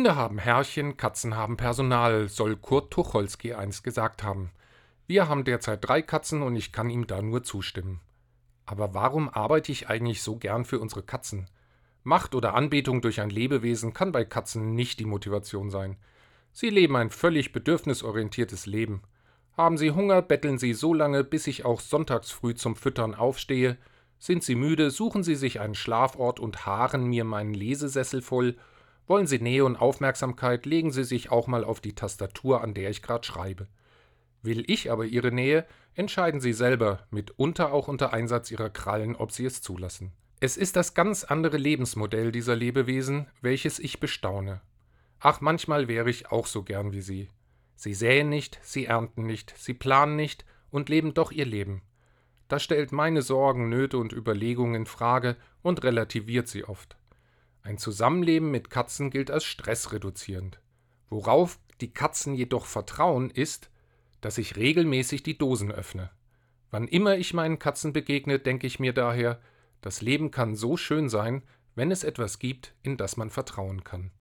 Hunde haben Herrchen, Katzen haben Personal, soll Kurt Tucholsky einst gesagt haben. Wir haben derzeit drei Katzen und ich kann ihm da nur zustimmen. Aber warum arbeite ich eigentlich so gern für unsere Katzen? Macht oder Anbetung durch ein Lebewesen kann bei Katzen nicht die Motivation sein. Sie leben ein völlig bedürfnisorientiertes Leben. Haben sie Hunger, betteln sie so lange, bis ich auch sonntags früh zum Füttern aufstehe. Sind sie müde, suchen sie sich einen Schlafort und haaren mir meinen Lesesessel voll. Wollen sie Nähe und Aufmerksamkeit, legen sie sich auch mal auf die Tastatur, an der ich gerade schreibe. Will ich aber ihre Nähe, entscheiden sie selber, mitunter auch unter Einsatz ihrer Krallen, ob sie es zulassen. Es ist das ganz andere Lebensmodell dieser Lebewesen, welches ich bestaune. Ach, manchmal wäre ich auch so gern wie sie. Sie säen nicht, sie ernten nicht, sie planen nicht und leben doch ihr Leben. Das stellt meine Sorgen, Nöte und Überlegungen in Frage und relativiert sie oft. Ein Zusammenleben mit Katzen gilt als stressreduzierend. Worauf die Katzen jedoch vertrauen, ist, dass ich regelmäßig die Dosen öffne. Wann immer ich meinen Katzen begegne, denke ich mir daher, das Leben kann so schön sein, wenn es etwas gibt, in das man vertrauen kann.